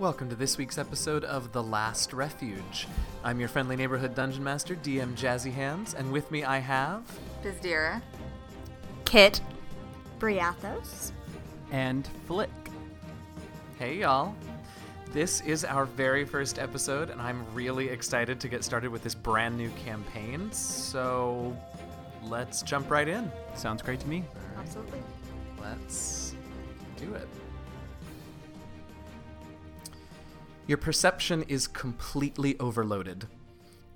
Welcome to this week's episode of The Last Refuge. I'm your friendly neighborhood dungeon master, DM Jazzy Hands, and with me I have. Byzdera. Kit. Briathos. and Flik. Hey, y'all. This is our very first episode, and I'm really excited to get started with this brand new campaign. So let's jump right in. Sounds great to me. Absolutely. Let's do it. Your perception is completely overloaded.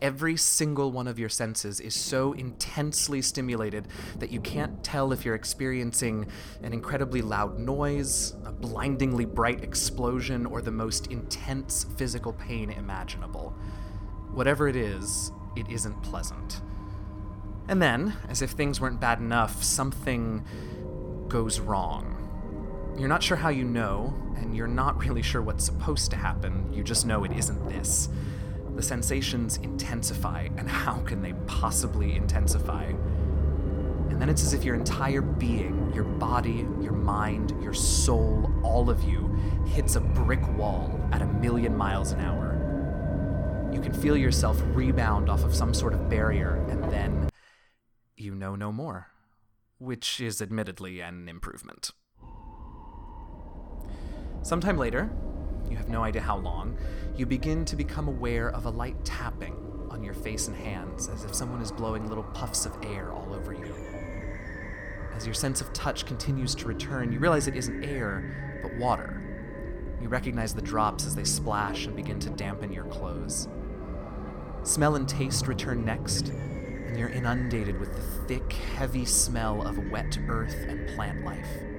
Every single one of your senses is so intensely stimulated that you can't tell if you're experiencing an incredibly loud noise, a blindingly bright explosion, or the most intense physical pain imaginable. Whatever it is, it isn't pleasant. And then, as if things weren't bad enough, something goes wrong. You're not sure how you know, and you're not really sure what's supposed to happen. You just know it isn't this. The sensations intensify, and how can they possibly intensify? And then it's as if your entire being, your body, your mind, your soul, all of you, hits a brick wall at a million miles an hour. You can feel yourself rebound off of some sort of barrier, and then you know no more, which is admittedly an improvement. Sometime later, you have no idea how long, you begin to become aware of a light tapping on your face and hands as if someone is blowing little puffs of air all over you. As your sense of touch continues to return, you realize it isn't air, but water. You recognize the drops as they splash and begin to dampen your clothes. Smell and taste return next, and you're inundated with the thick, heavy smell of wet earth and plant life.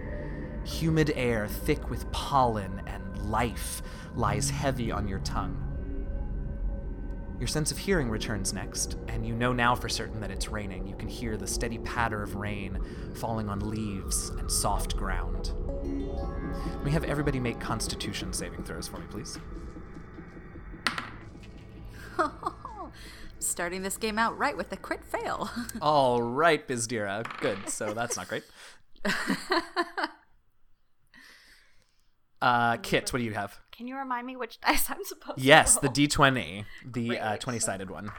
Humid air, thick with pollen and life, lies heavy on your tongue. Your sense of hearing returns next, and you know now for certain that it's raining. You can hear the steady patter of rain falling on leaves and soft ground. We have everybody make constitution saving throws for me, please. Starting this game out right with a crit fail. All right, Bizdira. Good. So that's not great. Uh, Kit, what do you have? Can you remind me which dice I'm supposed to? Yes, to the roll? D20, the Wait, uh, wait, 20 sided one.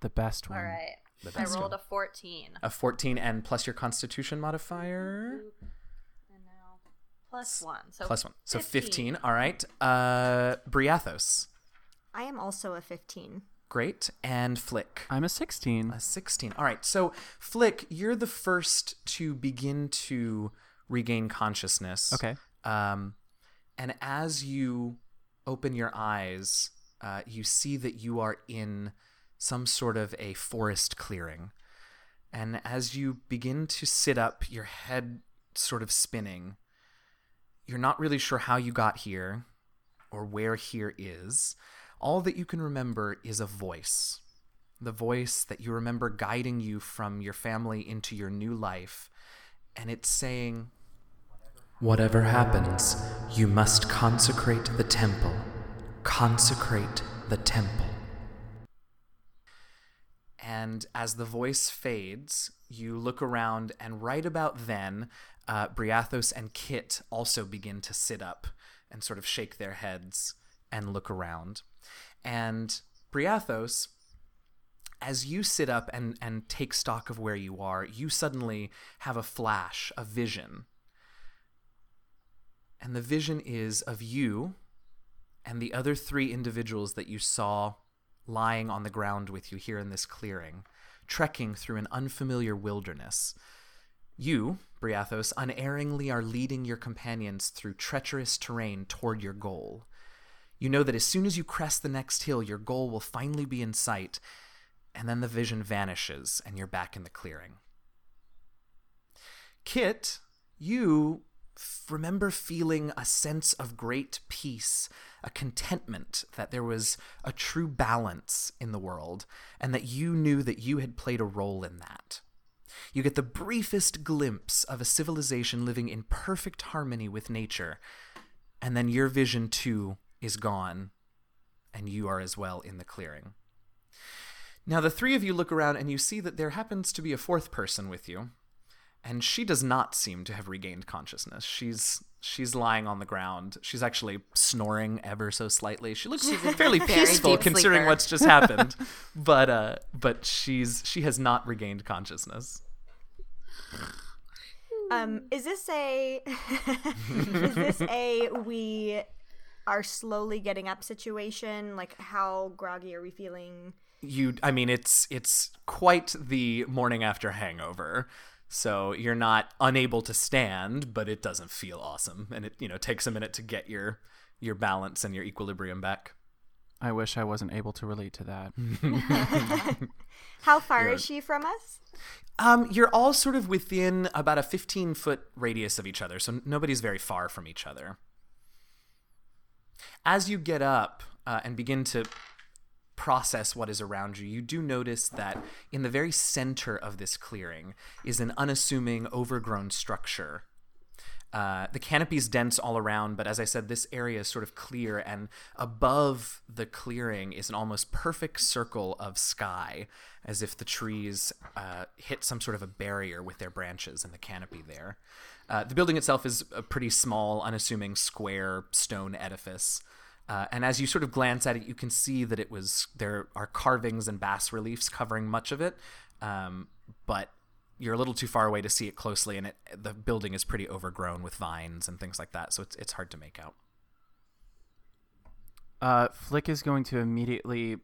The best one. All right. The I best rolled one. a 14. A 14 and plus your constitution modifier. And now plus one. So Plus one. So 15. All right. Uh, Briathos. I am also a 15. Great. And Flik. I'm a 16. A 16. All right. So, Flik, you're the first to begin to regain consciousness. Okay. Um, and as you open your eyes, uh, you see that you are in some sort of a forest clearing. And as you begin to sit up, your head sort of spinning, you're not really sure how you got here or where here is. All that you can remember is a voice. The voice that you remember guiding you from your family into your new life. And it's saying, Whatever happens, you must consecrate the temple. Consecrate the temple. And as the voice fades, you look around, and right about then, uh, Briathos and Kit also begin to sit up and sort of shake their heads and look around. And Briathos, as you sit up and, and take stock of where you are, you suddenly have a flash, a vision. And the vision is of you and the other three individuals that you saw lying on the ground with you here in this clearing, trekking through an unfamiliar wilderness. You, Briathos, unerringly are leading your companions through treacherous terrain toward your goal. You know that as soon as you crest the next hill, your goal will finally be in sight, and then the vision vanishes and you're back in the clearing. Kit, you remember feeling a sense of great peace, a contentment that there was a true balance in the world, and that you knew that you had played a role in that. You get the briefest glimpse of a civilization living in perfect harmony with nature, and then your vision too is gone, and you are as well in the clearing. Now, the three of you look around and you see that there happens to be a fourth person with you. And she does not seem to have regained consciousness. She's she's lying on the ground. She's actually snoring ever so slightly. She looks fairly peaceful considering sleeper. what's just happened. but uh but she's she has not regained consciousness. Um, is this a is this a we are slowly getting up situation? Like how groggy are we feeling? You I mean it's it's quite the morning after hangover. So you're not unable to stand, but it doesn't feel awesome and it you know takes a minute to get your your balance and your equilibrium back. I wish I wasn't able to relate to that. How far Yeah. is she from us? Um, you're all sort of within about a 15 foot radius of each other, so nobody's very far from each other. As you get up uh, and begin to process what is around you, you do notice that in the very center of this clearing is an unassuming, overgrown structure. Uh, the is dense all around, but as I said, this area is sort of clear, and above the clearing is an almost perfect circle of sky, as if the trees uh, hit some sort of a barrier with their branches and the canopy there. Uh, the building itself is a pretty small, unassuming square stone edifice. Uh, and as you sort of glance at it, you can see that it was there are carvings and bas reliefs covering much of it, um, but you're a little too far away to see it closely, and it the building is pretty overgrown with vines and things like that, so it's it's hard to make out. Uh, Flik is going to immediately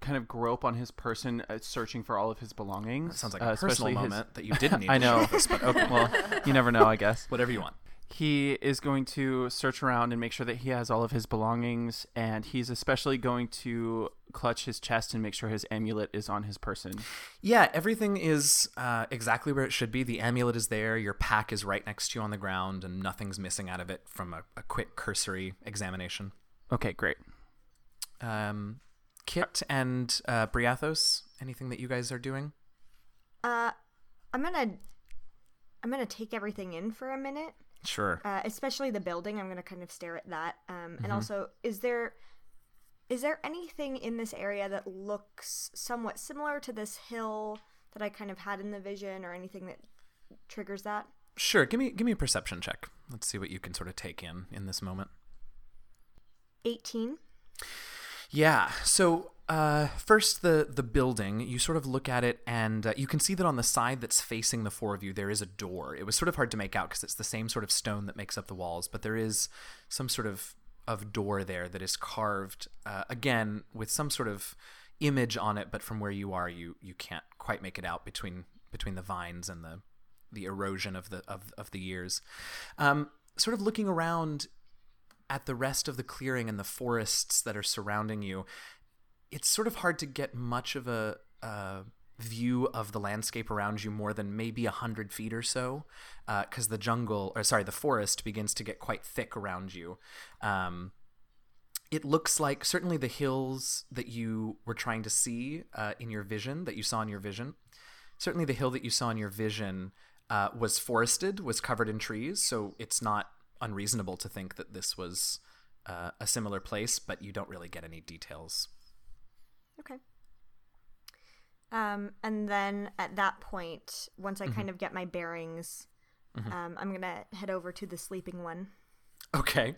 kind of grope on his person, uh, searching for all of his belongings. That sounds like uh, a personal especially his- moment that you didn't need. I know. with us, but okay, well, you never know, I guess. whatever you want. He is going to search around and make sure that he has all of his belongings, and he's especially going to clutch his chest and make sure his amulet is on his person. Yeah, everything is uh, exactly where it should be. The amulet is there. Your pack is right next to you on the ground, and nothing's missing out of it from a, a quick cursory examination. Okay, great. Um, Kit and uh, Briathos, anything that you guys are doing? Uh, I'm gonna I'm gonna take everything in for a minute. Sure. uh, especially the building. I'm gonna kind of stare at that. Um, Mm-hmm. and also, is there is there anything in this area that looks somewhat similar to this hill that I kind of had in the vision, or anything that triggers that? Sure. Give me give me a perception check. Let's see what you can sort of take in in this moment. 18. Yeah. So uh, first, the the building. You sort of look at it, and uh, you can see that on the side that's facing the four of you, there is a door. It was sort of hard to make out because it's the same sort of stone that makes up the walls, but there is some sort of of door there that is carved uh, again with some sort of image on it. But from where you are, you you can't quite make it out between between the vines and the the erosion of the of of the years. Um, sort of looking around at the rest of the clearing and the forests that are surrounding you, it's sort of hard to get much of a, a view of the landscape around you more than maybe a hundred feet or so, because the jungle, or sorry, the forest begins to get quite thick around you. Um, it looks like certainly the hills that you were trying to see uh, in your vision, that you saw in your vision, certainly the hill that you saw in your vision uh, was forested, was covered in trees, so it's not unreasonable to think that this was uh, a similar place, but you don't really get any details. Okay. Um, and then at that point, once I kind of get my bearings, um, I'm gonna head over to the sleeping one. Okay.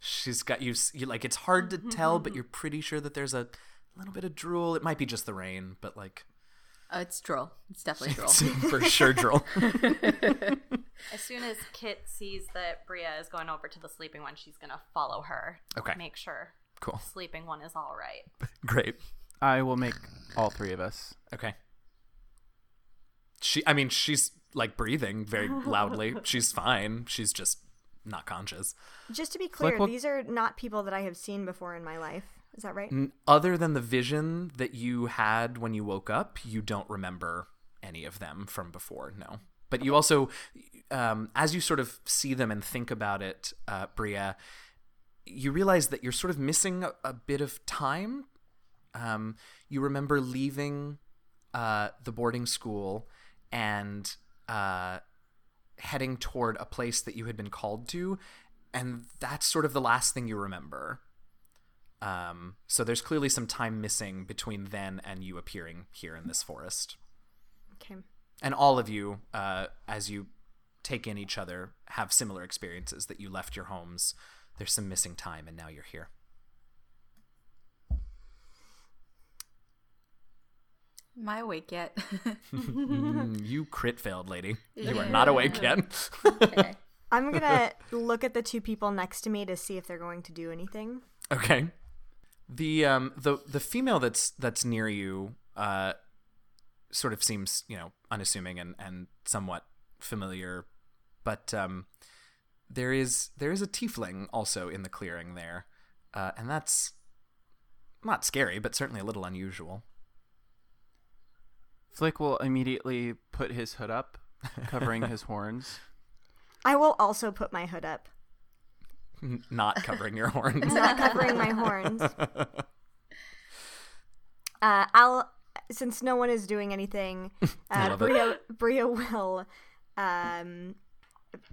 She's got you, you like it's hard to tell, but you're pretty sure that there's a little bit of drool. It might be just the rain, but like Uh, it's drool. It's definitely drool. for sure drool. As soon as Kit sees that Bria is going over to the sleeping one, she's gonna follow her. Okay. Make sure Cool. the sleeping one is all right. Great. I will make all three of us. Okay. She I mean, she's like breathing very loudly. She's fine. She's just not conscious. Just to be clear, what- these are not people that I have seen before in my life. Is that right? Other than the vision that you had when you woke up, you don't remember any of them from before. No, but you also, um, as you sort of see them and think about it, uh, Bria, you realize that you're sort of missing a, a bit of time. Um, you remember leaving uh, the boarding school and uh, heading toward a place that you had been called to, and that's sort of the last thing you remember. Um, so there's clearly some time missing between then and you appearing here in this forest. Okay. and all of you, uh, as you take in each other, have similar experiences that you left your homes. There's some missing time, and now you're here. Am I awake yet? Mm, you crit failed, lady. You are not awake yet. okay. I'm gonna look at the two people next to me to see if they're going to do anything. Okay. The um the the female that's that's near you uh sort of seems, you know, unassuming and and somewhat familiar, but um there is there is a tiefling also in the clearing there. Uh and that's not scary, but certainly a little unusual. Flik will immediately put his hood up, covering his horns. I will also put my hood up, N- Not covering your horns. not covering my horns. Uh, I'll since no one is doing anything, I uh, love it. Bria, Bria will, um,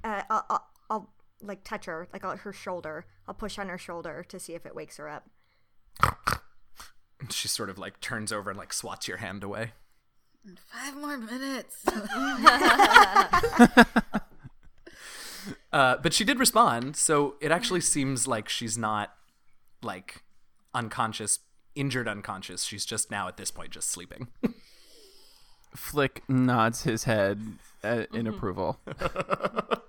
uh, I'll, I'll, I'll like touch her, like on her shoulder. I'll push on her shoulder to see if it wakes her up. she sort of like turns over and like swats your hand away. Five more minutes. Uh, but she did respond, so it actually seems like she's not like unconscious, injured unconscious. She's just now at this point just sleeping. Flik nods his head uh, in approval.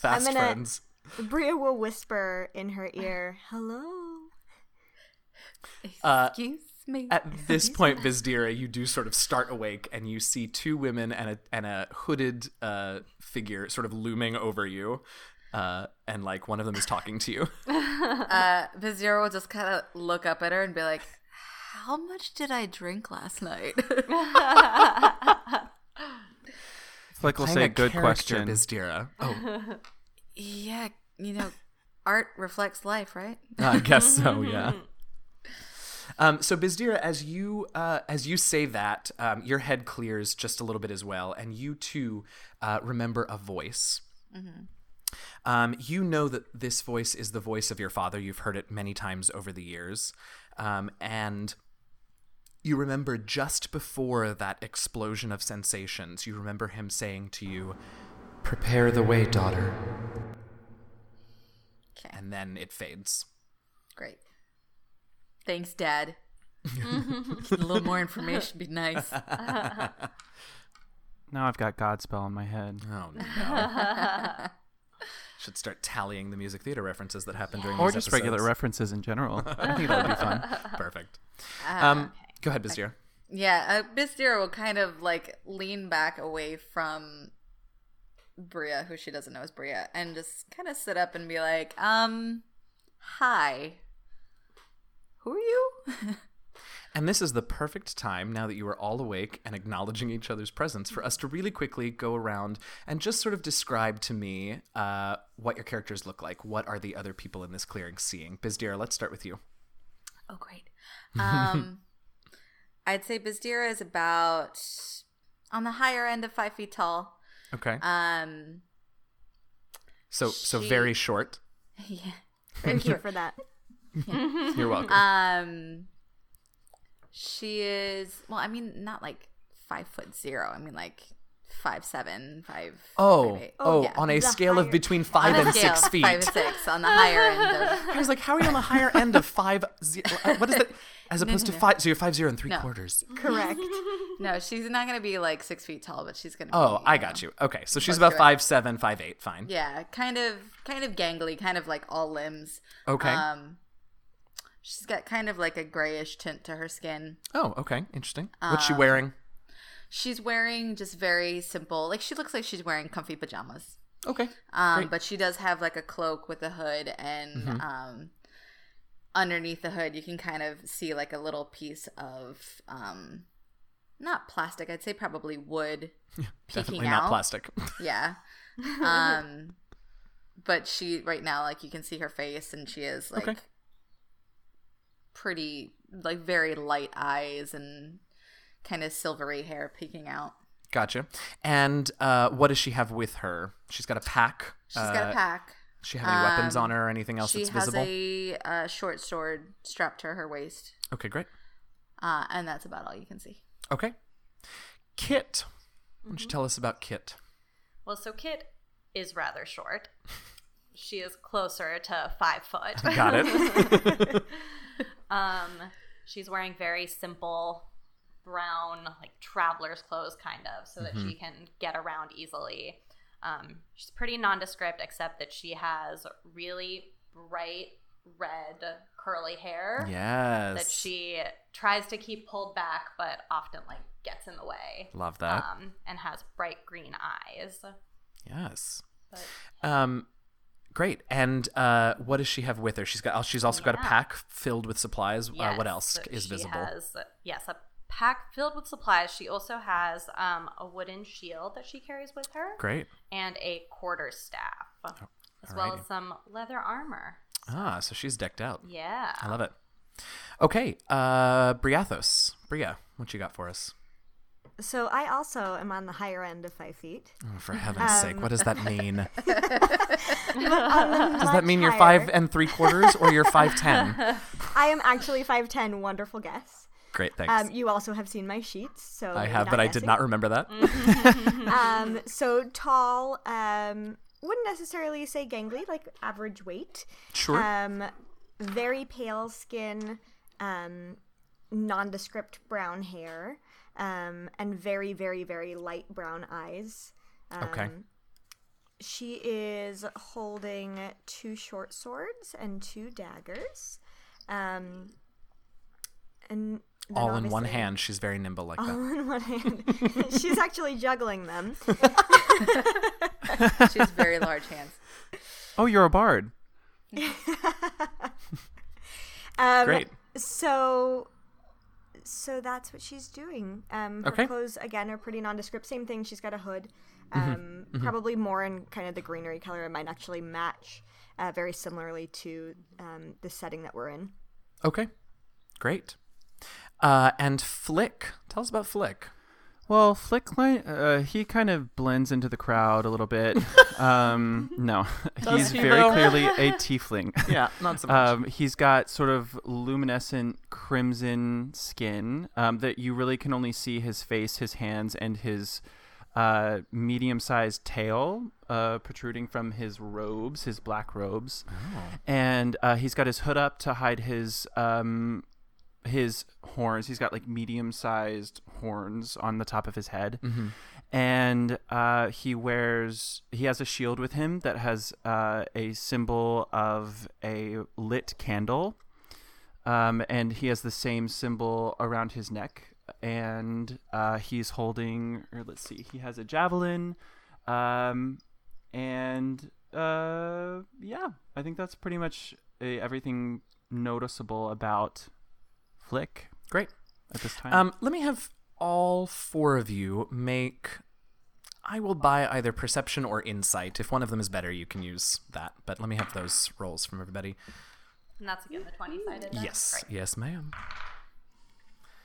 Fast gonna- friends. Bria will whisper in her ear, "Hello." Uh, Excuse me. At this point, Byzdera, you do sort of start awake and you see two women and a and a hooded uh, figure sort of looming over you. Uh, and like one of them is talking to you. Uh, Vizira will just kind of look up at her and be like, "How much did I drink last night?" Flik will say, a "Good question." Byzdera. Oh, yeah, you know, art reflects life, right? I guess so. Yeah. Um, so Byzdera, as you uh, as you say that, um, your head clears just a little bit as well, and you too uh, remember a voice. Um, you know that this voice is the voice of your father. You've heard it many times over the years, um, and you remember just before that explosion of sensations. You remember him saying to you, "Prepare the way, daughter," Okay, and then it fades. great. Thanks, Dad. a little more information would be nice. Now I've got Godspell in my head. Oh no. Should start tallying the music theater references that happened during Or these just regular references in general. I think that would be fun. Perfect. Ah, Um, go ahead, Bizir. Yeah, uh, will kind of like lean back away from Bria, who she doesn't know is Bria, and just kind of sit up and be like, um, hi. Who are you? And this is the perfect time, now that you are all awake and acknowledging each other's presence, for us to really quickly go around and just sort of describe to me uh, what your characters look like. What are the other people in this clearing seeing? Byzdera, let's start with you. oh, great. Um, I'd say Byzdera is about on the higher end of five feet tall. Okay. Um, so so very short. yeah. Thank you for that. You're welcome. Um, she is well. I mean, not like five foot zero. I mean, like five seven, five. oh, five, eight. oh, yeah. on a The scale of higher- between five On a and scale, six feet. Five and six on the higher end of. I was like, how are you on the higher end of five? Ze- uh, what is that? As opposed no, to no. five, so you're five zero and three No. quarters. Correct. No, she's not gonna be like six feet tall, but she's gonna. Oh, be, I you got know, you. Okay, so she's Close about to it. five seven, five eight. Fine. Yeah, kind of, kind of gangly, kind of like all limbs. Okay. Um, she's got kind of like a grayish tint to her skin. oh, okay. Interesting. What's Um, she wearing? She's wearing just very simple, like she looks like she's wearing comfy pajamas. Okay. Um, Great. but she does have like a cloak with a hood, and Mhm. um, underneath the hood, you can kind of see like a little piece of um, not plastic. I'd say probably wood Definitely peeking not out. plastic. Yeah. Um, but she right now, like you can see her face, and she is like Okay. pretty, like very light eyes and kind of silvery hair peeking out. gotcha. And uh, what does she have with her? She's got a pack. She's got Uh, a pack. She have any weapons Um, on her or anything else that's visible? She that's has visible? a uh, short sword strapped to her waist, Okay, great. uh, and that's about all you can see. Okay. Kit, Why don't you tell us about Kit? Well, so Kit is rather short. She is closer to five foot. Got it. Um, she's wearing very simple brown, like traveler's clothes, kind of, so that she can get around easily. Um, she's pretty nondescript, except that she has really bright red curly hair yes. that she tries to keep pulled back, but often like gets in the way. Love that. Um, and has bright green eyes. yes. But Um, great. And uh, what does she have with her? She's got. oh, She's also got a pack filled with supplies. uh, what else is she visible? Has, yes, a pack filled with supplies. She also has um, a wooden shield that she carries with her, Great. and a quarter staff, as well alrighty. as some leather armor. Ah, so she's decked out. Yeah. I love it. Okay, uh, Briathos. Bria, what you got for us? So I also am on the higher end of five feet. Oh, for heaven's sake, Um, what does that mean? Does Does that mean you're five and three quarters or you're five ten? I am actually five ten. Wonderful guess. Great, thanks. Um, you also have seen my sheets, so I have, but I did not remember that. Um, so tall. Um, wouldn't necessarily say gangly, like average weight. Sure. Um, very pale skin. Um, nondescript brown hair. Um, and very, very, very light brown eyes. Um, Okay. She is holding two short swords and two daggers. Um, and then All in one hand. She's very nimble like all that. All in one hand. She's actually juggling them. She has very large hands. Oh, you're a bard. Um, Great. So, so that's what she's doing. Um, her Okay. clothes again are pretty nondescript. Same thing. She's got a hood. Mm-hmm. Um, Probably more in kind of the greenery color. It might actually match uh, very similarly to um, the setting that we're in. Okay, great. Uh, and Flik. Tell us about Flik. Well, Flik, uh, he kind of blends into the crowd a little bit. um, no, he's he, very though? clearly a tiefling. Yeah, not so much. Um, he's got sort of luminescent crimson skin um, that you really can only see his face, his hands, and his uh, medium-sized tail uh, protruding from his robes, his black robes. And uh, he's got his hood up to hide his um, his horns. He's got like medium-sized horns on the top of his head. And uh, he wears he has a shield with him that has uh, a symbol of a lit candle. Um, and he has the same symbol around his neck. And uh, he's holding or let's see he has a javelin. Um, and uh, yeah i think that's pretty much uh, everything noticeable about flik Great. at this time Um, let me have all four of you make. I will buy either perception or insight. If one of them is better, you can use that. But let me have those rolls from everybody. And that's again the 20 sided. Yes. Yes, ma'am.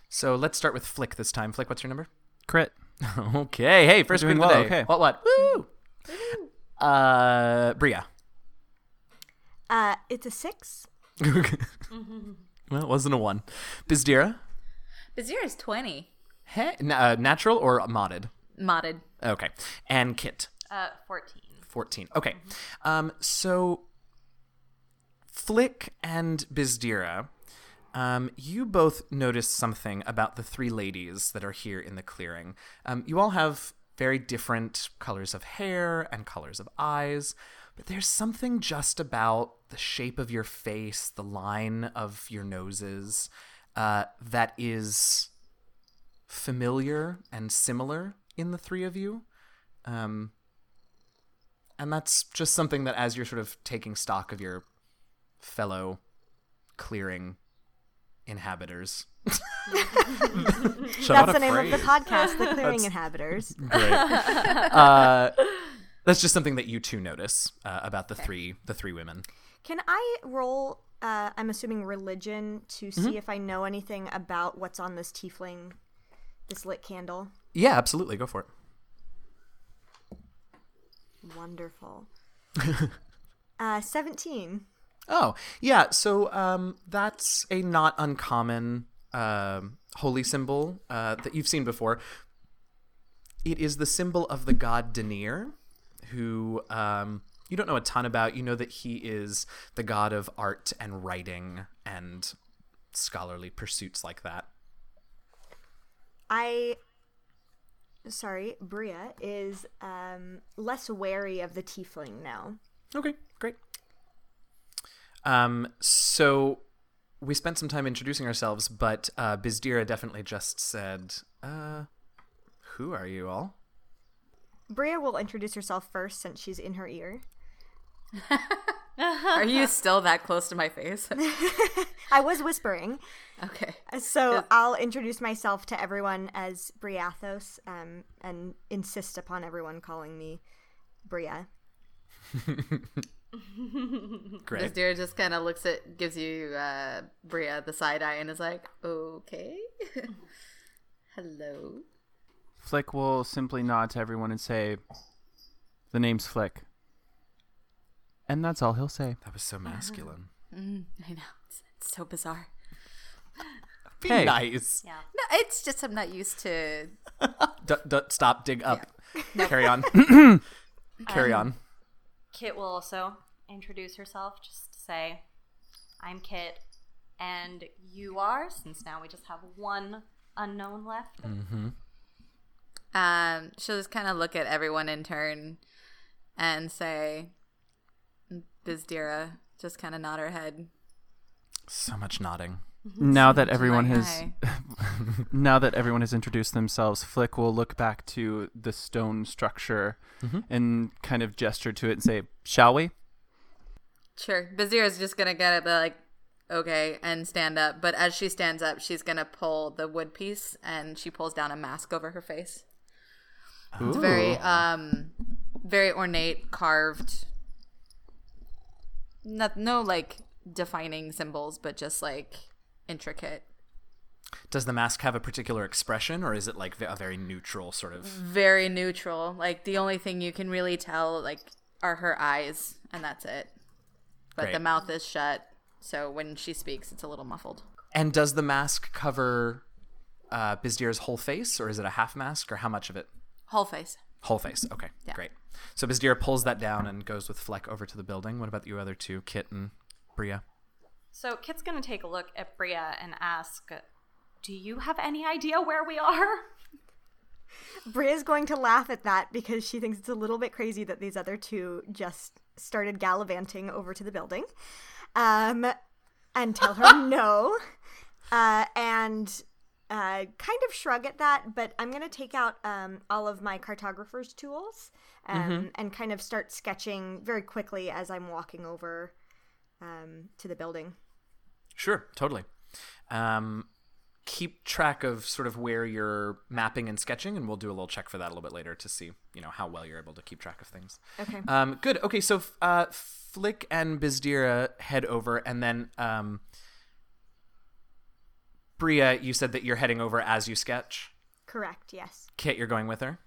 So let's start with Flik this time. Flik, what's your number? crit okay. Hey, 1st doing crit of the well, day. okay. What? What? Woo! Uh, Bria. Uh, it's a six. well, it wasn't a one. Byzdera. Bazir is 20. Hey, na- uh, natural or modded? Modded. Okay. And Kit. Uh, 14. 14. Okay. Um, so Flik and Byzdera, um, you both noticed something about the three ladies that are here in the clearing. Um, you all have very different colors of hair and colors of eyes, but there's something just about the shape of your face, the line of your noses, uh, that is familiar and similar in the three of you. Um, and that's just something that as you're sort of taking stock of your fellow clearing inhabitors That's the name of the podcast, The Clearing Inhabitors. Great. uh, that's just something that you two notice uh, about the three the three women. Can I roll? Uh, I'm assuming religion to see if I know anything about what's on this tiefling, this lit candle. Yeah, absolutely. Go for it. Wonderful. uh, seventeen. Oh, yeah. So um, that's a not uncommon um holy symbol uh, that you've seen before. it is the symbol of the god Deneir, who um, you don't know a ton about. You know that he is the god of art and writing and scholarly pursuits like that. I sorry, Bria is um, less wary of the tiefling now. Okay, great. Um, so we spent some time introducing ourselves, but uh, Byzdera definitely just said, uh, "Who are you all?" Bria will introduce herself first since she's in her ear. Are you still that close to my face? I was whispering, okay. so I'll introduce myself to everyone as Briathos um, and insist upon everyone calling me Bria. Great. Deer just kind of looks at, gives you uh, Bria the side eye and is like, okay. Hello. Flik will simply nod to everyone and say, "The name's Flik," and that's all he'll say. That was so masculine. Mm, I know. It's, it's so bizarre. Be Hey. nice. Yeah. No, it's just I'm not used to. D- d- stop. Dig up. Carry on. Carry on. Kit will also introduce herself just to say, I'm Kit, and you are, since now we just have one unknown left. Mm-hmm. Um, she'll just kind of look at everyone in turn and say, Byzdera, just kind of nod her head. So much nodding. Mm-hmm. Now that everyone Like, has now that everyone has introduced themselves, Flik will look back to the stone structure mm-hmm. and kind of gesture to it and say, "Shall we?" Sure. Bazira's just gonna get it, be like, okay, and stand up. But as she stands up, she's gonna pull the wood piece and she pulls down a mask over her face. It's very, um, very ornate, carved. No, no, like defining symbols, but just like intricate. Does the mask have a particular expression, or is it like a very neutral sort of? Very neutral. Like the only thing you can really tell, like, are her eyes, and that's it. But Great. the mouth is shut, so when she speaks, it's a little muffled. And does the mask cover uh, Byzdera's whole face, or is it a half mask, or how much of it? Whole face. Whole face. Okay, Yeah. great. So Byzdera pulls that down and goes with Flik over to the building. What about you other two, Kit and Bria? So Kit's going to take a look at Bria and ask, Do you have any idea where we are? Bria's going to laugh at that because she thinks it's a little bit crazy that these other two just started gallivanting over to the building. Um, and tell her no. Uh, and uh, kind of shrug at that, but I'm going to take out um, all of my cartographer's tools um, and kind of start sketching very quickly as I'm walking over um, to the building. Sure, totally. Um, keep track of sort of where you're mapping and sketching, and we'll do a little check for that a little bit later to see, you know, how well you're able to keep track of things. Okay. Um, good. Okay, so uh, Flik and Byzdera head over, and then um, Bria, you said that you're heading over as you sketch. Correct, yes. Kit, you're going with her.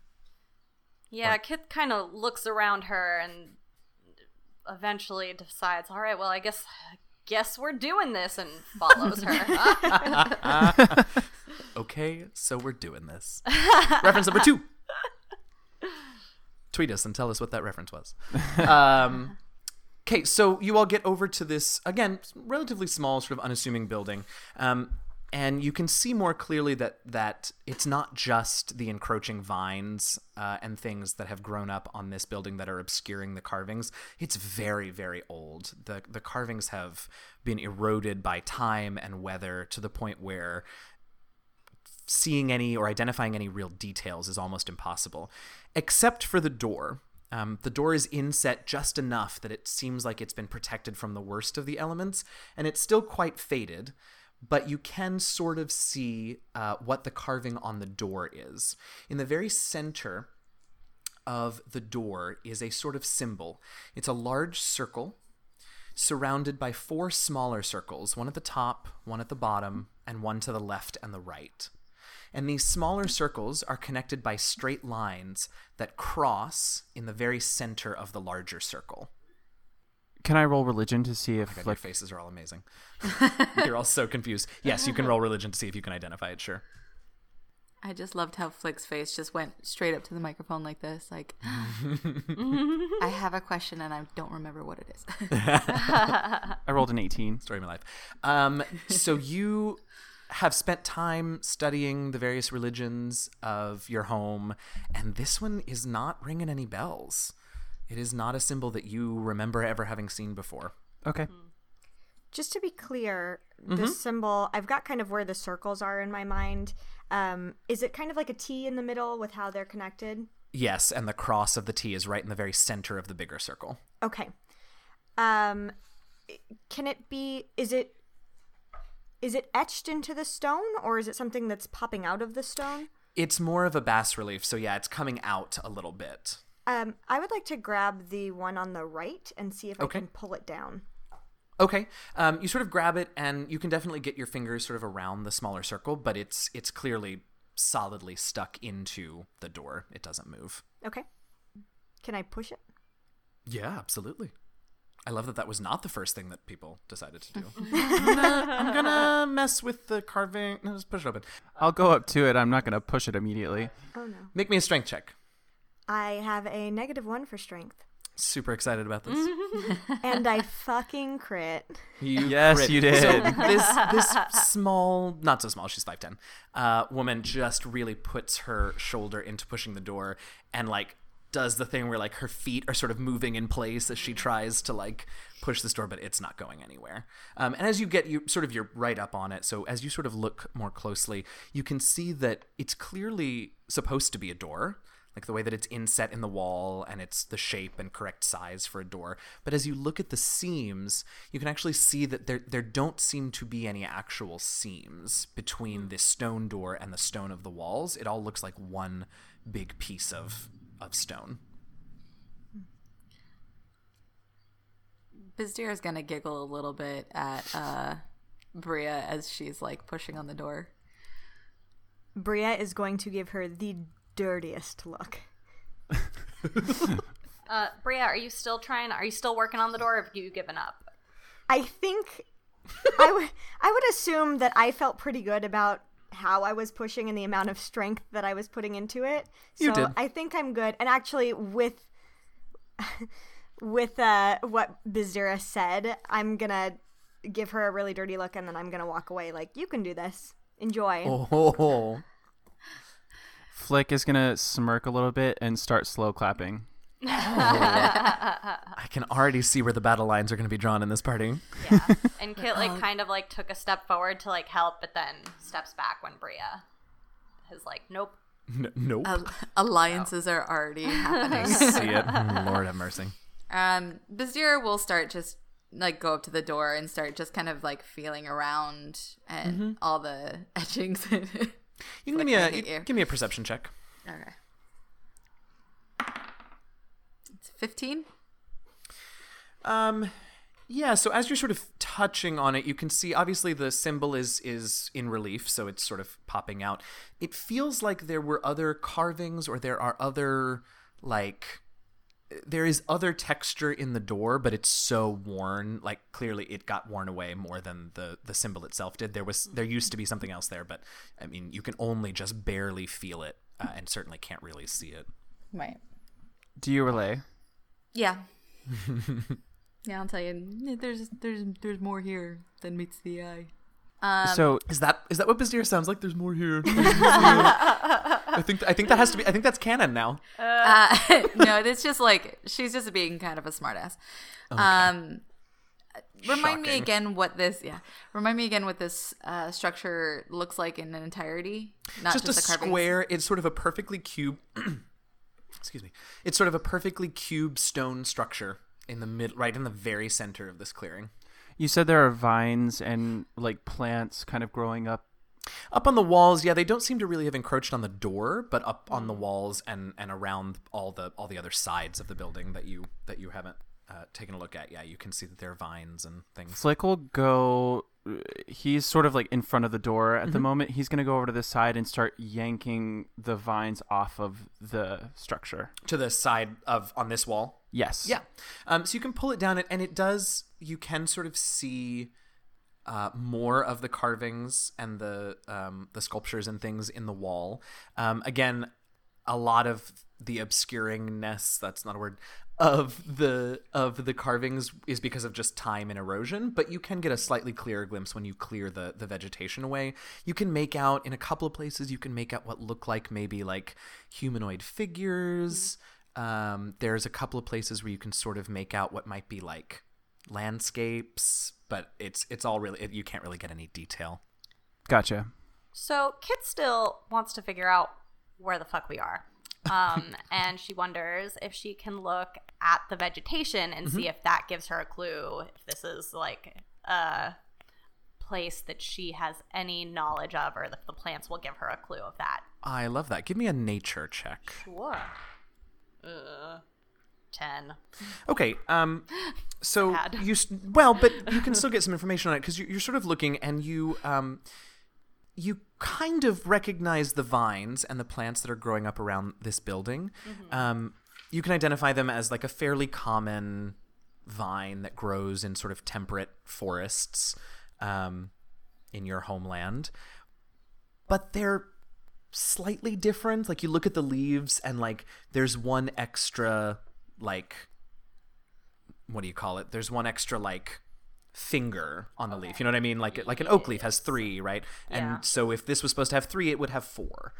Yeah, Kit kind of looks around her and eventually decides, All right, well, I guess. Guess we're doing this and follows her. Okay, so we're doing this. reference number two. Tweet us and tell us what that reference was. Um, okay, so you all get over to this again, relatively small, sort of unassuming building, um, and you can see more clearly that that it's not just the encroaching vines uh, and things that have grown up on this building that are obscuring the carvings. It's very, very old. the The carvings have been eroded by time and weather to the point where seeing any or identifying any real details is almost impossible, except for the door. Um, the door is inset just enough that it seems like it's been protected from the worst of the elements, and it's still quite faded, but you can sort of see uh, what the carving on the door is. In the very center of the door is a sort of symbol. It's a large circle surrounded by four smaller circles, one at the top, one at the bottom, and one to the left and the right. And these smaller circles are connected by straight lines that cross in the very center of the larger circle. Can I roll religion to see if God, your faces are all amazing. You're all so confused. Yes, you can roll religion to see if you can identify it, sure. I just loved how Flik's face just went straight up to the microphone like this. Like, I have a question and I don't remember what it is. I rolled an 18. Story of my life. Um, so you have spent time studying the various religions of your home, and this one is not ringing any bells. It is not a symbol that you remember ever having seen before. Okay. Just to be clear, the symbol, I've got kind of where the circles are in my mind. Um, is it kind of like a T in the middle with how they're connected? Yes, and the cross of the T is right in the very center of the bigger circle. Okay. Um, can it be? Is it? Is it etched into the stone, or is it something that's popping out of the stone? It's more of a bas relief, so yeah, it's coming out a little bit. Um, I would like to grab the one on the right and see if Okay. I can pull it down. Okay, um, you sort of grab it, and you can definitely get your fingers sort of around the smaller circle, but it's it's clearly solidly stuck into the door. It doesn't move. Okay. Can I push it? Yeah, absolutely. I love that that was not the first thing that people decided to do. I'm, gonna, I'm gonna mess with the carving. No, just push it open. I'll go up to it. I'm not going to push it immediately. Oh no. Make me a strength check. I have a negative one for strength, Super excited about this. and I fucking crit. You Yes, crit. you did. So this this small, not so small, she's five ten. Uh, woman just really puts her shoulder into pushing the door and like does the thing where like her feet are sort of moving in place as she tries to like push this door, but it's not going anywhere. Um, and as you get you sort of you're right up on it, so as you sort of look more closely, you can see that it's clearly supposed to be a door like the way that it's inset in the wall and it's the shape and correct size for a door. But as you look at the seams, you can actually see that there there don't seem to be any actual seams between this stone door and the stone of the walls. It all looks like one big piece of of stone. Byzdera is gonna giggle a little bit at uh, Bria as she's like pushing on the door. Bria is going to give her the dirtiest look. Uh, Bria, are you still trying? Are you still working on the door? Or have you given up? I think I would I would assume that I felt pretty good about how I was pushing and the amount of strength that I was putting into it. So You did. I think I'm good. And actually with with uh what Byzdera said, I'm gonna give her a really dirty look and then I'm gonna walk away like, you can do this. Enjoy. Oh, Flik is going to smirk a little bit and start slow clapping. Oh. I can already see where the battle lines are going to be drawn in this party. Yeah. And Kit like uh, kind of like took a step forward to like help, but then steps back when Bria is like, "Nope." N- nope. Al- alliances are already happening. see it. Hmm, Lord have mercy. Um, Byzdera will start just like go up to the door and start just kind of like feeling around and mm-hmm. all the etchings. You can give me I a give me a perception check. Okay. It's 15. Um, yeah. So as you're sort of touching on it, you can see obviously the symbol is is in relief, so it's sort of popping out. It feels like there were other carvings, or there are other like there is other texture in the door, but it's so worn. Like clearly, it got worn away more than the the symbol itself did. There was there used to be something else there, but I mean, you can only just barely feel it, uh, and certainly can't really see it. Right. Do you relay? Yeah. yeah, I'll tell you. There's there's there's more here than meets the eye. Um, so Is that is that what Byzdera sounds like? There's more here. I think I think that has to be. I think that's canon now. Uh, no, it's just like she's just being kind of a smartass. Um, remind me again what this yeah. Remind me again what this uh, structure looks like in an entirety, not just, just, a square. It's sort of a perfectly cube. excuse me. It's sort of a perfectly cube stone structure in the mid, right in the very center of this clearing. You said there are vines and like plants kind of growing up. Up on the walls, yeah, they don't seem to really have encroached on the door, but up on the walls and and around all the all the other sides of the building that you that you haven't uh, taken a look at, yeah, you can see that there are vines and things. Flik will go. He's sort of like in front of the door at the moment. He's going to go over to the side and start yanking the vines off of the structure. To the side of on this wall, Yes. Yeah. Um, so you can pull it down, and- and it does. You can sort of see uh, more of the carvings and the um, the sculptures and things in the wall. Um, again, a lot of the obscuringness that's not a word of the of the carvings is because of just time and erosion but you can get a slightly clearer glimpse when you clear the the vegetation away you can make out in a couple of places you can make out what look like maybe like humanoid figures um, there's a couple of places where you can sort of make out what might be like landscapes but it's it's all really it, you can't really get any detail Gotcha. So Kit still wants to figure out where the fuck we are. Um, and she wonders if she can look at the vegetation and see if that gives her a clue if this is like a place that she has any knowledge of or if the plants will give her a clue of that. i love that give me a nature check Sure. Uh, 10. Okay. Um. So Sad. you well, but you can still get some information on it because you're, you're sort of looking and you um, you kind of recognize the vines and the plants that are growing up around this building. Um, you can identify them as like a fairly common vine that grows in sort of temperate forests um, in your homeland, but they're slightly different. Like you look at the leaves and like there's one extra like what do you call it? There's one extra like finger on the leaf. You know what I mean? Like like an oak leaf has three, right? And so if this was supposed to have three, it would have four.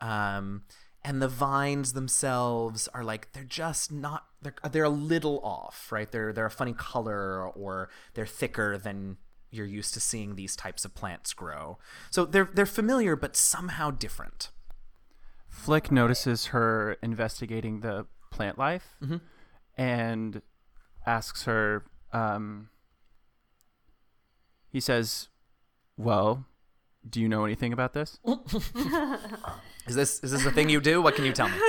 Um, and the vines themselves are like they're just not they're they're a little off, right? They're they're a funny color or they're thicker than you're used to seeing these types of plants grow. So they're they're familiar but somehow different. Flik notices her investigating the plant life and asks her, um, he says, Well, do you know anything about this? Is this is this a thing you do? What can you tell me?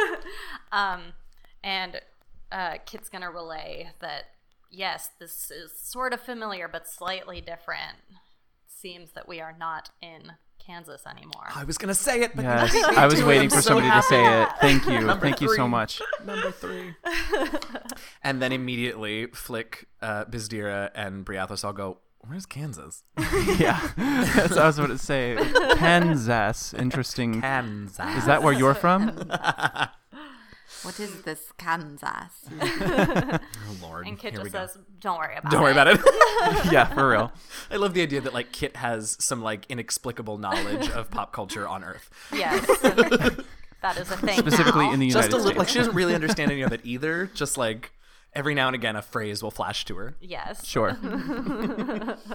Um, and uh, Kit's gonna relay that yes, this is sort of familiar but slightly different. Seems that we are not in Kansas anymore. I was gonna say it, but Yes, you beat me I was waiting for so somebody to say it. Thank you. Number Thank you so much. Number three. and then immediately, Flik, uh, Byzdera, and Briathos all go, Where's Kansas? yeah. That's what I was about to say. Kansas. Interesting. Kansas. Is that where you're from? What is this Kansas? Oh, Lord. and Kit Here we just go. says, "Don't worry about it. Don't it." worry about it. yeah, for real. I love the idea that like Kit has some like inexplicable knowledge of pop culture on Earth. Yes, that is a thing. Specifically now. in the Just United a little, like she doesn't really understand any of it either. Just like every now and again, a phrase will flash to her. Yes. Sure.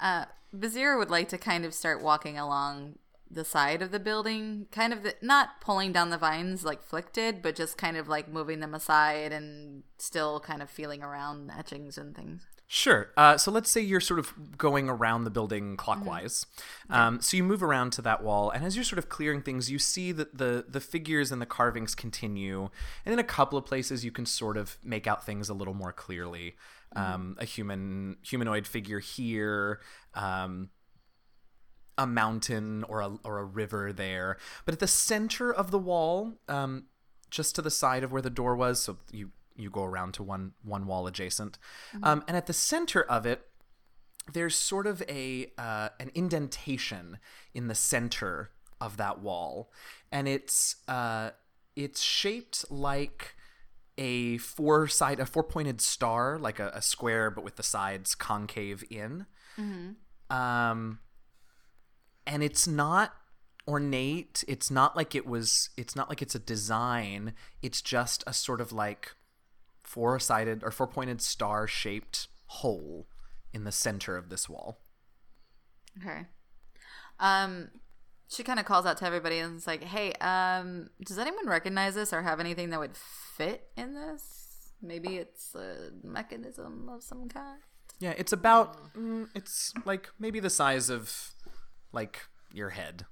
Uh, Byzdera would like to kind of start walking along the side of the building, kind of the, not pulling down the vines like Flik did, but just kind of like moving them aside and still kind of feeling around etchings and things. Sure. Uh, so let's say you're sort of going around the building clockwise. Um, so you move around to that wall, and as you're sort of clearing things, you see that the the figures and the carvings continue, and in a couple of places you can sort of make out things a little more clearly. Um, a human humanoid figure here. Um, a mountain or a, or a river there. But at the center of the wall, um, just to the side of where the door was, so you you go around to one one wall adjacent, um, and at the center of it, there's sort of a uh, an indentation in the center of that wall, and it's uh, it's shaped like a four side a four pointed star, like a, a square, but with the sides concave in. Um, and it's not ornate. It's not like it was it's not like it's a design. It's just a sort of like four-sided or four-pointed star shaped hole in the center of this wall Okay. Um, she kind of calls out to everybody and is like, "Hey, um, does anyone recognize this or have anything that would fit in this? Maybe it's a mechanism of some kind." yeah it's about mm, it's like maybe the size of like your head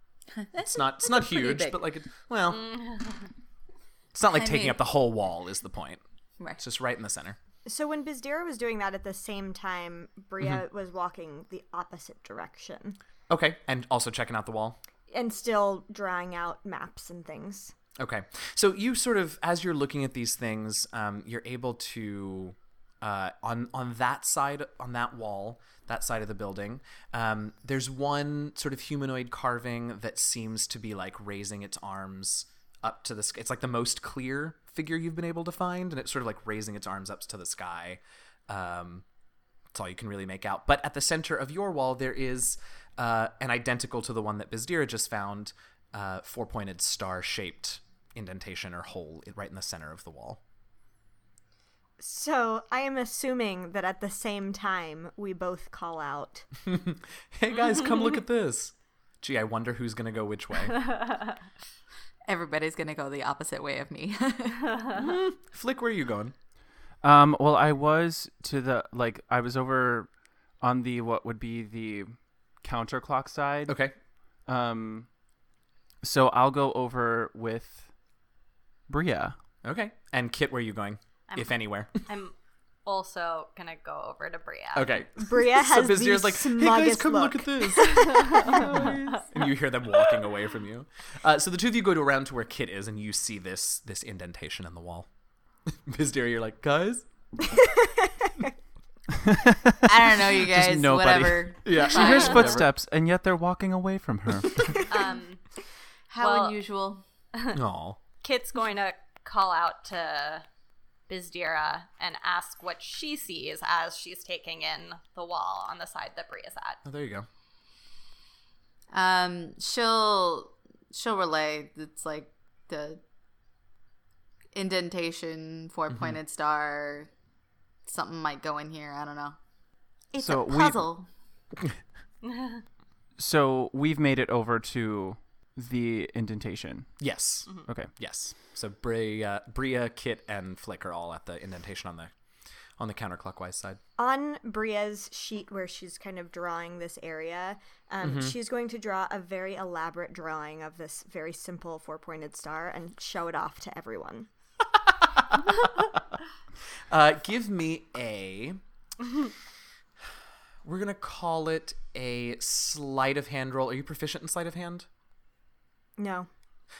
it's not it's not huge big. but like it, well it's not like I taking mean- up the whole wall is the point Right. it's just right in the center So when Byzdera was doing that at the same time, Bria was walking the opposite direction okay and also checking out the wall and still drawing out maps and things. Okay. So you sort of, as you're looking at these things, um, you're able to uh, on on that side on that wall that side of the building um, there's one sort of humanoid carving that seems to be like raising its arms up to the sky it's like the most clear figure you've been able to find and it's sort of like raising its arms up to the sky um, that's all you can really make out but at the center of your wall there is uh, an identical to the one that Byzdera just found uh, four-pointed star-shaped indentation or hole right in the center of the wall So I am assuming that at the same time we both call out. hey guys, come look at this. Gee, I wonder who's gonna go which way. Everybody's gonna go the opposite way of me. Flik, where are you going? Um, well, I was to the like I was over on the what would be the counterclock side. Okay. Um, so I'll go over with Bria. Okay. And Kit, where are you going? if anywhere. I'm also gonna go over to Bria. okay. Bria has so the Vizier's like, hey guys, come look. look at this. and you hear them walking away from you. Uh, so the two of you go to around to where Kit is, and you see this this indentation in the wall. Byzdera, you're like, guys. I don't know, you guys. nobody. Whatever. Yeah. She hears footsteps, and yet they're walking away from her. Um, How Well- unusual. Aw. Kit's going to call out to Byzdera and ask what she sees as she's taking in the wall on the side that Bria's at. Oh, there you go. Um, she'll she'll relay. It's like the indentation, four pointed star. Something might go in here. I don't know. It's So a we- puzzle. so we've made it over to the indentation. Yes. Okay. Yes. So Bria, Bria, Kit, and Flik are all at the indentation on the on the counterclockwise side. On Bria's sheet where she's kind of drawing this area, um, she's going to draw a very elaborate drawing of this very simple four pointed star and show it off to everyone. Uh, give me a. We're gonna call it a sleight of hand roll. Are you proficient in sleight of hand? No.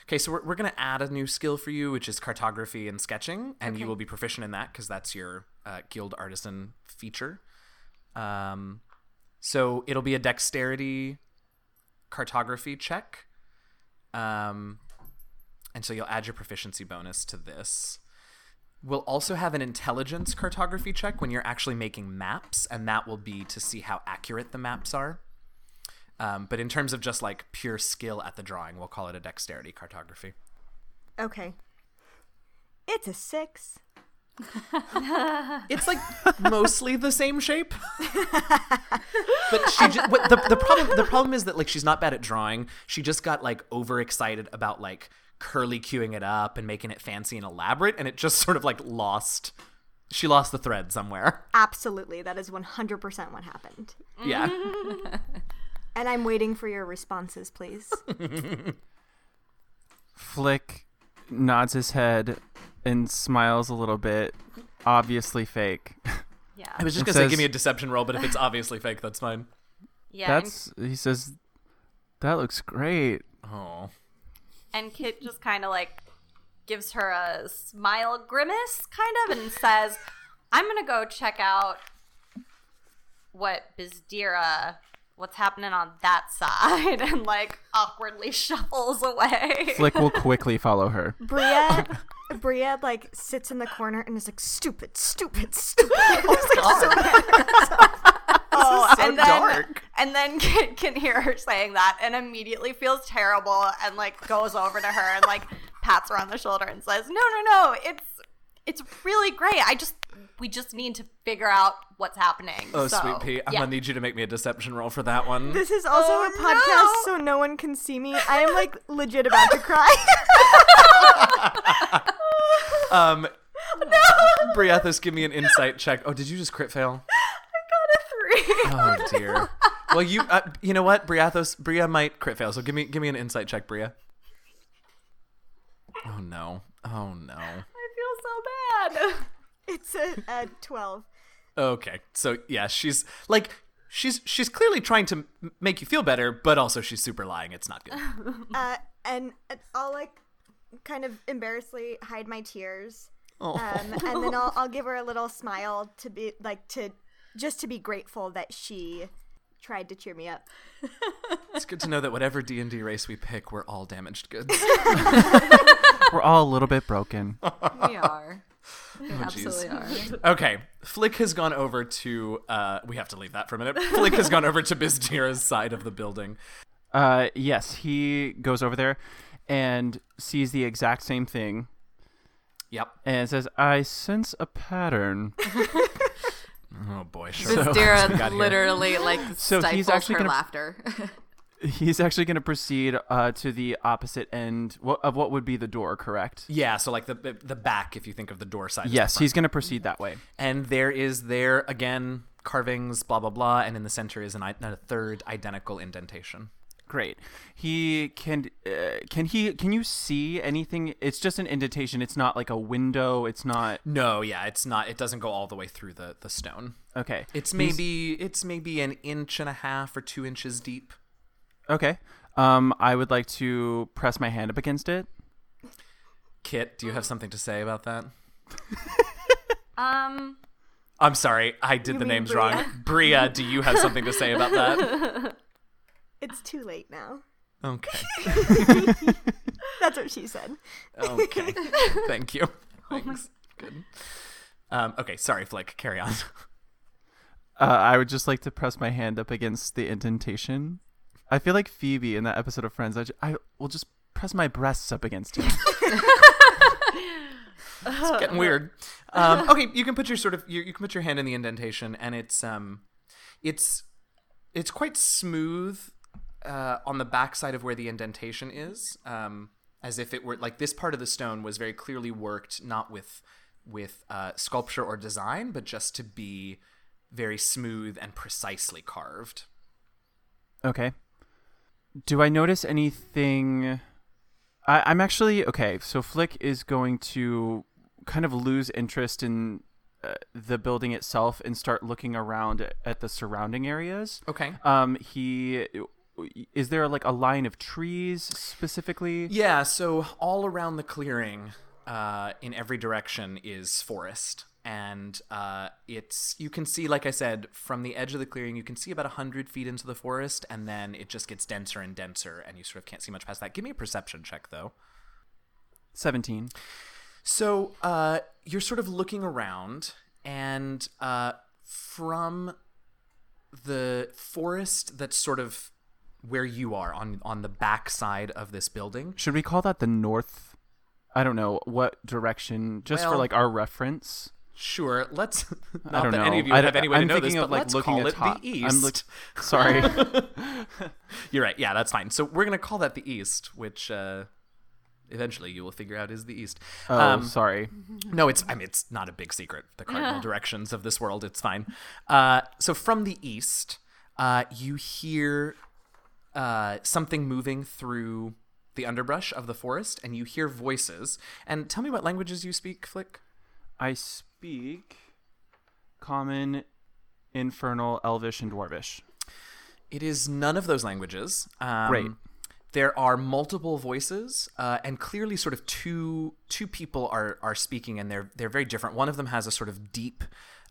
Okay, so we're, we're going to add a new skill for you, which is cartography and sketching, and you will be proficient in that because that's your uh, guild artisan feature. Um, so it'll be a dexterity cartography check. Um, and so you'll add your proficiency bonus to this. We'll also have an intelligence cartography check when you're actually making maps, and that will be to see how accurate the maps are. Um, but in terms of just like pure skill at the drawing, we'll call it a dexterity cartography. Okay. It's a six. It's like mostly the same shape. but she just, what, the, the problem the problem is that like she's not bad at drawing. She just got like overexcited about like curly cueing it up and making it fancy and elaborate and it just sort of like lost she lost the thread somewhere. Absolutely. That is 100% what happened. Yeah. And I'm waiting for your responses, please. Flik nods his head and smiles a little bit. Obviously fake. Yeah. I was just gonna say give me a deception roll, but if it's obviously fake, that's fine. Yeah. and- That's he says that looks great. Oh. And Kit just kind of like gives her a smile grimace, kind of, and says, I'm going to go check out what Byzdera, what's happening on that side, and like awkwardly shuffles away. Flik will quickly follow her. Bria, Bria like sits in the corner and is like, "Stupid, stupid, stupid." oh, so and then, dark. And then Kit can hear her saying that and immediately feels terrible and like goes over to her and like pats her on the shoulder and says, No, no, no, it's it's really great. I just we just need to figure out what's happening. Oh, So, sweet Pete. I'm yeah. gonna need you to make me a deception roll for that one. This is also Oh, a podcast, no. so no one can see me. I am like legit about to cry. Um Briathos, give me an insight check. Oh, did you just crit fail? i got Three. Oh dear. Well, you uh, you know what, Briathos, Bria might crit fail. So give me give me an insight check, Bria. Oh no. Oh no. I feel so bad. it's a, a twelve. Okay. So yeah, she's like she's she's clearly trying to m- make you feel better, but also she's super lying. It's not good. Uh, and I'll like kind of embarrassedly hide my tears Um, and then I'll, I'll give her a little smile to be like to just to be grateful that she tried to cheer me up. It's good to know that whatever D and D race we pick, we're all damaged goods. We're all a little bit broken. We are. We absolutely are. Okay, Flik has gone over to. Uh, we have to leave that for a minute. Flik has gone over to Byzdera's side of the building. Uh, yes, he goes over there and sees the exact same thing Yep. and says, "I sense a pattern." Oh boy, sure. got Byzdera here. literally like So stifles he's actually her gonna- laughter. He's actually going to proceed uh, to the opposite end of what would be the door, correct? Yeah, so like the the back, if you think of the door side. Yes, he's going to proceed that way. and there is there again carvings, blah blah blah, and in the center is an, a third identical indentation. Great. He can uh, can he can you see anything? It's just an indentation. It's not like a window. It's not No, yeah, it's not. It doesn't go all the way through the the stone. okay. It's He's- maybe it's maybe an inch and a half or two inches deep. Okay. Um, I would like to press my hand up against it. Kit, do you have something to say about that? Um, I'm sorry, I did the mean names wrong. Bria, do you have something to say about that? It's too late now. Okay. That's what she said. Okay. Thank you. Thanks. Good. Um, okay, sorry, Flik. Carry on. Uh, I would just like to press my hand up against the indentation. I feel like Phoebe in that episode of Friends. I, I will just press my breasts up against it. It's getting weird. Um, okay, you can put your sort of you, you can put your hand in the indentation, and it's um, it's it's quite smooth uh, on the backside of where the indentation is, um, as if it were like this part of the stone was very clearly worked, not with with uh, sculpture or design, but just to be very smooth and precisely carved. Okay. Do I notice anything? I, I'm actually okay. So Flik is going to kind of lose interest in uh, the building itself and start looking around at, at the surrounding areas. Okay. Um, he is there like a line of trees specifically? Yeah, so all around the clearing, uh, in every direction, is forest. And uh, it's you can see, like I said, from the edge of the clearing, you can see about hundred feet into the forest, and then it just gets denser and denser, and you sort of can't see much past that. Give me a perception check, though. Seventeen. So uh, you're sort of looking around, and uh, from the forest that's sort of where you are on on the back side of this building, Should we call that the north? I don't know what direction, just for like our reference. Sure, let's. Not I don't that know. any of you I have don't- any way I'm to know this, of but like let's looking call it atop. the I'm east. look- sorry. You're right. Yeah, that's fine. So we're gonna call that the east, which uh, eventually you will figure out is the east. oh, Um, sorry. no, it's I mean it's not a big secret. The cardinal directions of this world. It's fine. Uh, so from the east, uh, you hear uh, something moving through the underbrush of the forest, and you hear voices. And tell me what languages you speak, Flik. I speak common, infernal, elvish, and dwarvish. It is none of those languages. Um, Great. There are multiple voices, uh, and clearly, sort of two two people are are speaking, and they're they're very different. One of them has a sort of deep,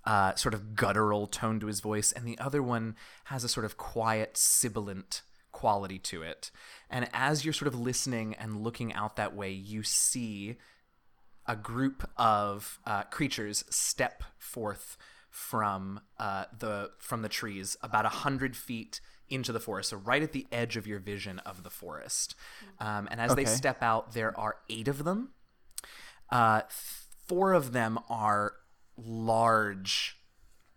uh, sort of guttural tone to his voice, and the other one has a sort of quiet, sibilant quality to it. And as you're sort of listening and looking out that way, you see a group of uh, creatures step forth from uh, the from the trees about a hundred feet into the forest, so right at the edge of your vision of the forest. Um, and as they step out, there are eight of them. Uh, four of them are large,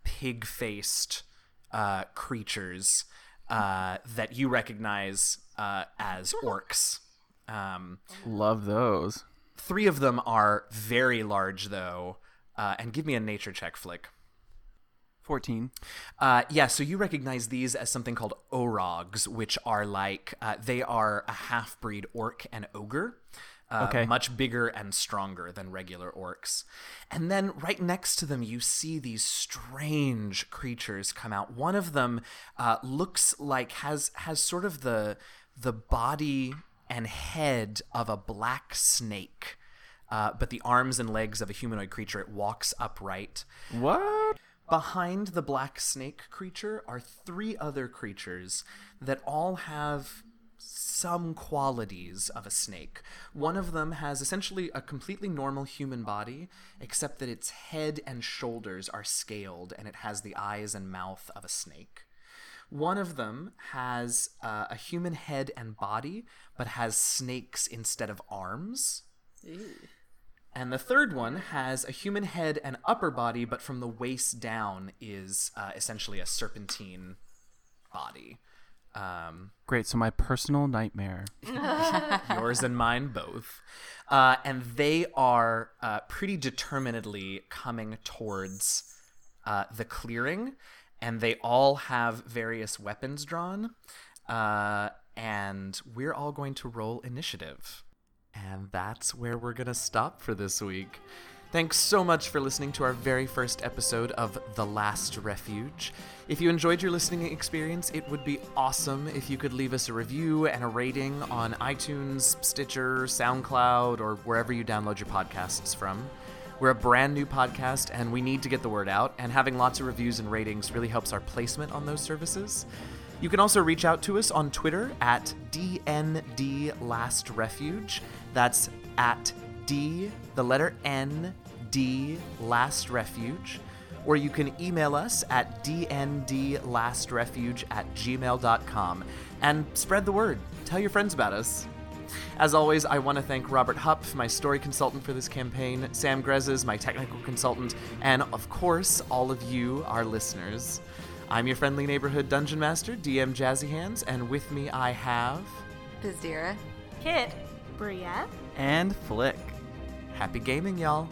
pig-faced uh, creatures uh, that you recognize uh, as orcs. Um, Love those. Three of them are very large, though. Uh, and give me a nature check, Flik. 14. Uh, yeah, so you recognize these as something called orogs, which are like uh, they are a half breed orc and ogre. Uh, Okay. Much bigger and stronger than regular orcs. And then right next to them, you see these strange creatures come out. One of them uh, looks like has has sort of the the body and head of a black snake. uh, but the arms and legs of a humanoid creature. It walks upright. What? Behind the black snake creature are three other creatures that all have some qualities of a snake. One of them has essentially a completely normal human body, except that its head and shoulders are scaled and it has the eyes and mouth of a snake. One of them has uh, a human head and body, but has snakes instead of arms. And the third one has a human head and upper body, but from the waist down is uh, essentially a serpentine body. Um, Great. So my personal nightmare. yours and mine both. Uh, and they are uh, pretty determinedly coming towards uh, the clearing, and they all have various weapons drawn. Uh, and we're all going to roll initiative. And that's where we're going to stop for this week. Thanks so much for listening to our very first episode of The Last Refuge. If you enjoyed your listening experience, it would be awesome if you could leave us a review and a rating on iTunes, Stitcher, SoundCloud, or wherever you download your podcasts from. We're a brand new podcast and we need to get the word out, and having lots of reviews and ratings really helps our placement on those services. You can also reach out to us on Twitter at DNDLastRefuge. That's at D, the letter N, D Last Refuge. Or you can email us at dndlastrefuge at gmail.com and spread the word. Tell your friends about us. As always, I want to thank Robert Hupp, my story consultant for this campaign, Sam Grezes, my technical consultant, and of course, all of you, our listeners. I'm your friendly neighborhood dungeon master, DM Jazzy Hands, and with me I have. Byzdera. Kit, Bria. And Flik. Happy gaming, y'all!